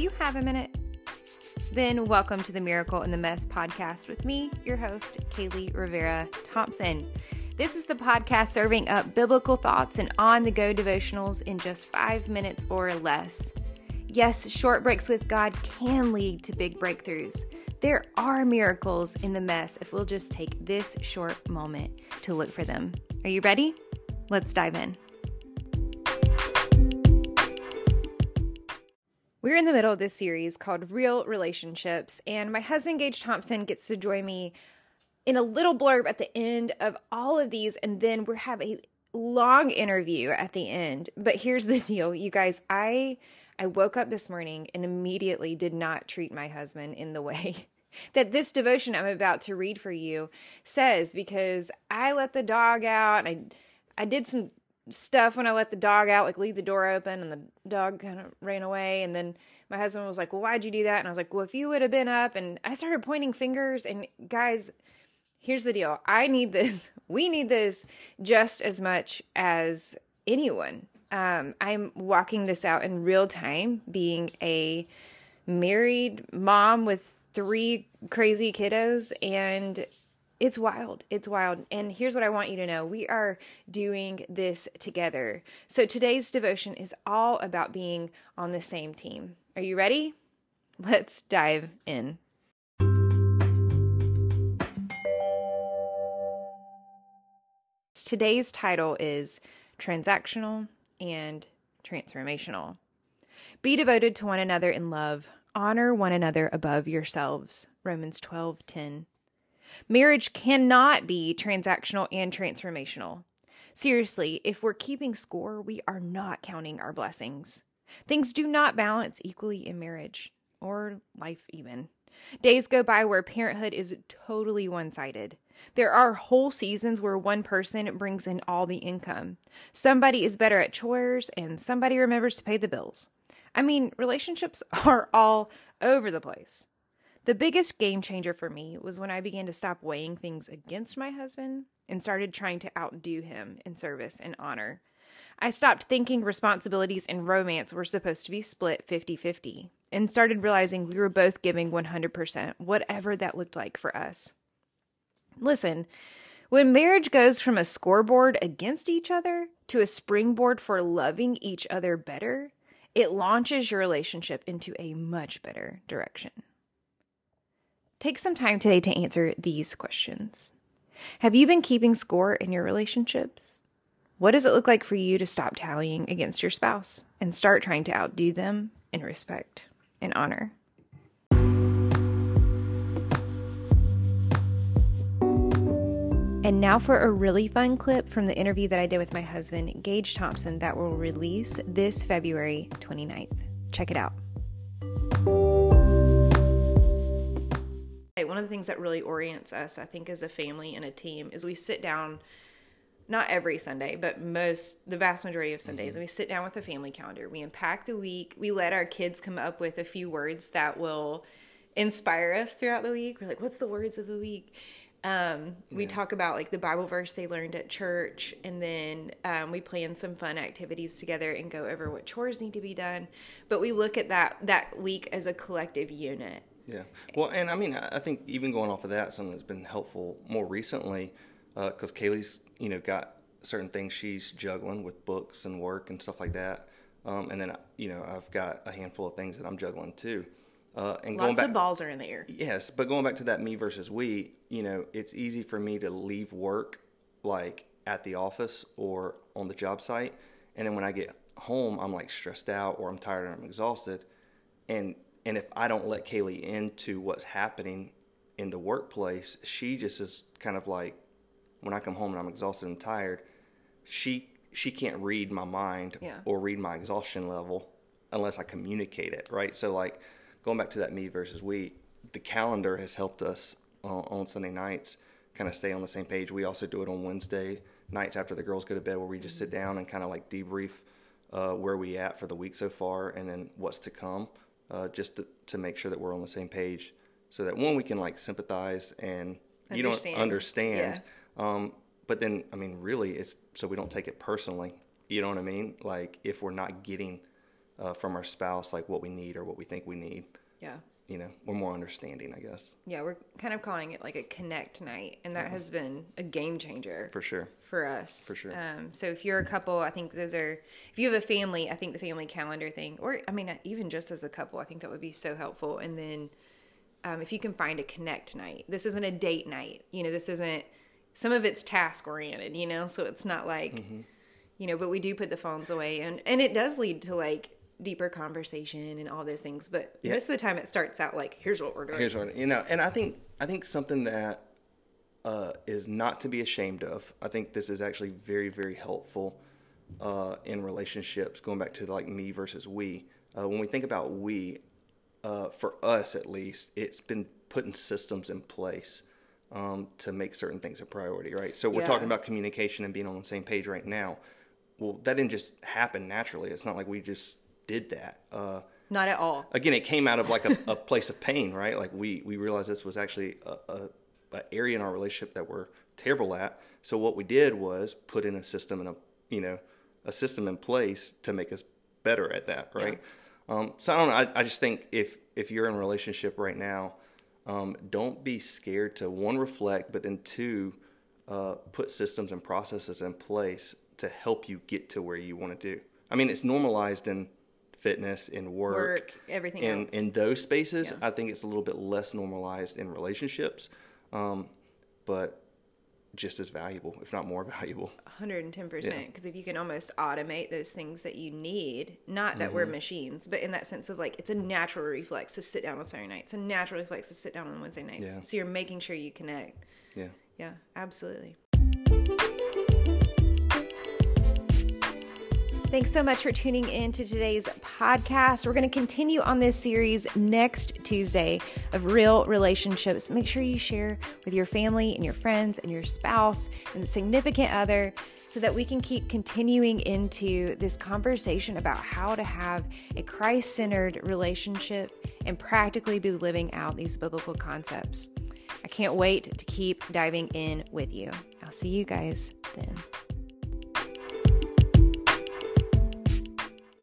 Do you have a minute? Then, welcome to the Miracle in the Mess podcast with me, your host, Kaley Rivera Thompson. This is the podcast serving up biblical thoughts and on the go devotionals in just five minutes or less. Yes, short breaks with God can lead to big breakthroughs. There are miracles in the mess if we'll just take this short moment to look for them. Are you ready? Let's dive in. We're in the middle of this series called Real Relationships, and my husband, Gage Thompson, gets to join me in a little blurb at the end of all of these, and then we have a long interview at the end. But here's the deal, you guys. I I woke up this morning and immediately did not treat my husband in the way that this devotion I'm about to read for you says because I let the dog out. I I did some stuff when I let the dog out, like leave the door open and the dog kind of ran away. And then my husband was like, Well, why'd you do that? And I was like, Well, if you would have been up, and I started pointing fingers. And guys, here's the deal I need this. We need this just as much as anyone. Um, I'm walking this out in real time, being a married mom with three crazy kiddos and it's wild. It's wild. And here's what I want you to know we are doing this together. So today's devotion is all about being on the same team. Are you ready? Let's dive in. Today's title is Transactional and Transformational. Be devoted to one another in love. Honor one another above yourselves. Romans 12 10. Marriage cannot be transactional and transformational. Seriously, if we're keeping score, we are not counting our blessings. Things do not balance equally in marriage or life, even. Days go by where parenthood is totally one sided. There are whole seasons where one person brings in all the income. Somebody is better at chores and somebody remembers to pay the bills. I mean, relationships are all over the place. The biggest game changer for me was when I began to stop weighing things against my husband and started trying to outdo him in service and honor. I stopped thinking responsibilities and romance were supposed to be split 50 50 and started realizing we were both giving 100%, whatever that looked like for us. Listen, when marriage goes from a scoreboard against each other to a springboard for loving each other better, it launches your relationship into a much better direction. Take some time today to answer these questions. Have you been keeping score in your relationships? What does it look like for you to stop tallying against your spouse and start trying to outdo them in respect and honor? And now for a really fun clip from the interview that I did with my husband, Gage Thompson, that will release this February 29th. Check it out. Of the things that really orients us, I think, as a family and a team is we sit down, not every Sunday, but most, the vast majority of Sundays, and we sit down with a family calendar. We unpack the week. We let our kids come up with a few words that will inspire us throughout the week. We're like, what's the words of the week? Um, we yeah. talk about like the Bible verse they learned at church, and then um, we plan some fun activities together and go over what chores need to be done. But we look at that that week as a collective unit. Yeah. Well, and I mean, I think even going off of that, something that's been helpful more recently, because uh, Kaley's, you know, got certain things she's juggling with books and work and stuff like that. Um, and then, you know, I've got a handful of things that I'm juggling too. Uh, and Lots back, of balls are in the air. Yes, but going back to that me versus we, you know, it's easy for me to leave work like at the office or on the job site, and then when I get home, I'm like stressed out or I'm tired and I'm exhausted, and and if I don't let Kaley into what's happening in the workplace, she just is kind of like when I come home and I'm exhausted and tired, she she can't read my mind yeah. or read my exhaustion level unless I communicate it, right? So like going back to that me versus we, the calendar has helped us uh, on Sunday nights kind of stay on the same page. We also do it on Wednesday nights after the girls go to bed where we just sit down and kind of like debrief uh, where we at for the week so far and then what's to come uh, just to, to make sure that we're on the same page so that one we can like sympathize and you don't understand yeah. um, but then i mean really it's so we don't take it personally you know what i mean like if we're not getting uh, from our spouse, like what we need or what we think we need. Yeah. You know, we're more understanding, I guess, Yeah, we're kind of calling it like a connect night, and that has been a game changer for sure. for us. For sure. Um, so if you're a couple, I think those are. If you have a family, I think the family calendar thing, or I mean, even just as a couple, I think that would be so helpful. And then, um, if you can find a connect night, this isn't a date night. You know, this isn't. Some of it's task oriented. You know, so it's not like, Mm-hmm. you know, but we do put the phones away, and and it does lead to like deeper conversation and all those things. But Yeah. most of the time, it starts out like, here's what we're doing. Here's what you know, and I think I think something that uh, is not to be ashamed of. I think this is actually very very helpful uh, in relationships. Going back to like me versus we. Uh, when we think about we, uh, for us at least, it's been putting systems in place um, to make certain things a priority, right? So we're Yeah. talking about communication and being on the same page right now. Well, that didn't just happen naturally. It's not like we just did that. Uh, Not at all. again, it came out of like a, a place of pain, right? Like we we realized this was actually a, a, a area in our relationship that we're terrible at. So what we did was put in a system and a you know a system in place to make us better at that, right? Um, so I don't know. I, I just think if if you're in a relationship right now, um, don't be scared to one reflect, but then two uh, put systems and processes in place to help you get to where you want to do. I mean, it's normalized in fitness, in work, Work, everything in else. in those spaces. Yeah. I think it's a little bit less normalized in relationships, um, but just as valuable, if not more valuable. 110% because if you can almost automate those things that you need not that Mm-hmm. we're machines but in that sense of like it's a natural reflex to sit down on saturday nights it's a natural reflex to sit down on wednesday nights Yeah. so you're making sure you connect Yeah. yeah absolutely Thanks so much for tuning in to today's podcast. We're going to continue on this series next Tuesday of real relationships. Make sure you share with your family and your friends and your spouse and the significant other so that we can keep continuing into this conversation about how to have a Christ centered relationship and practically be living out these biblical concepts. I can't wait to keep diving in with you. I'll see you guys then.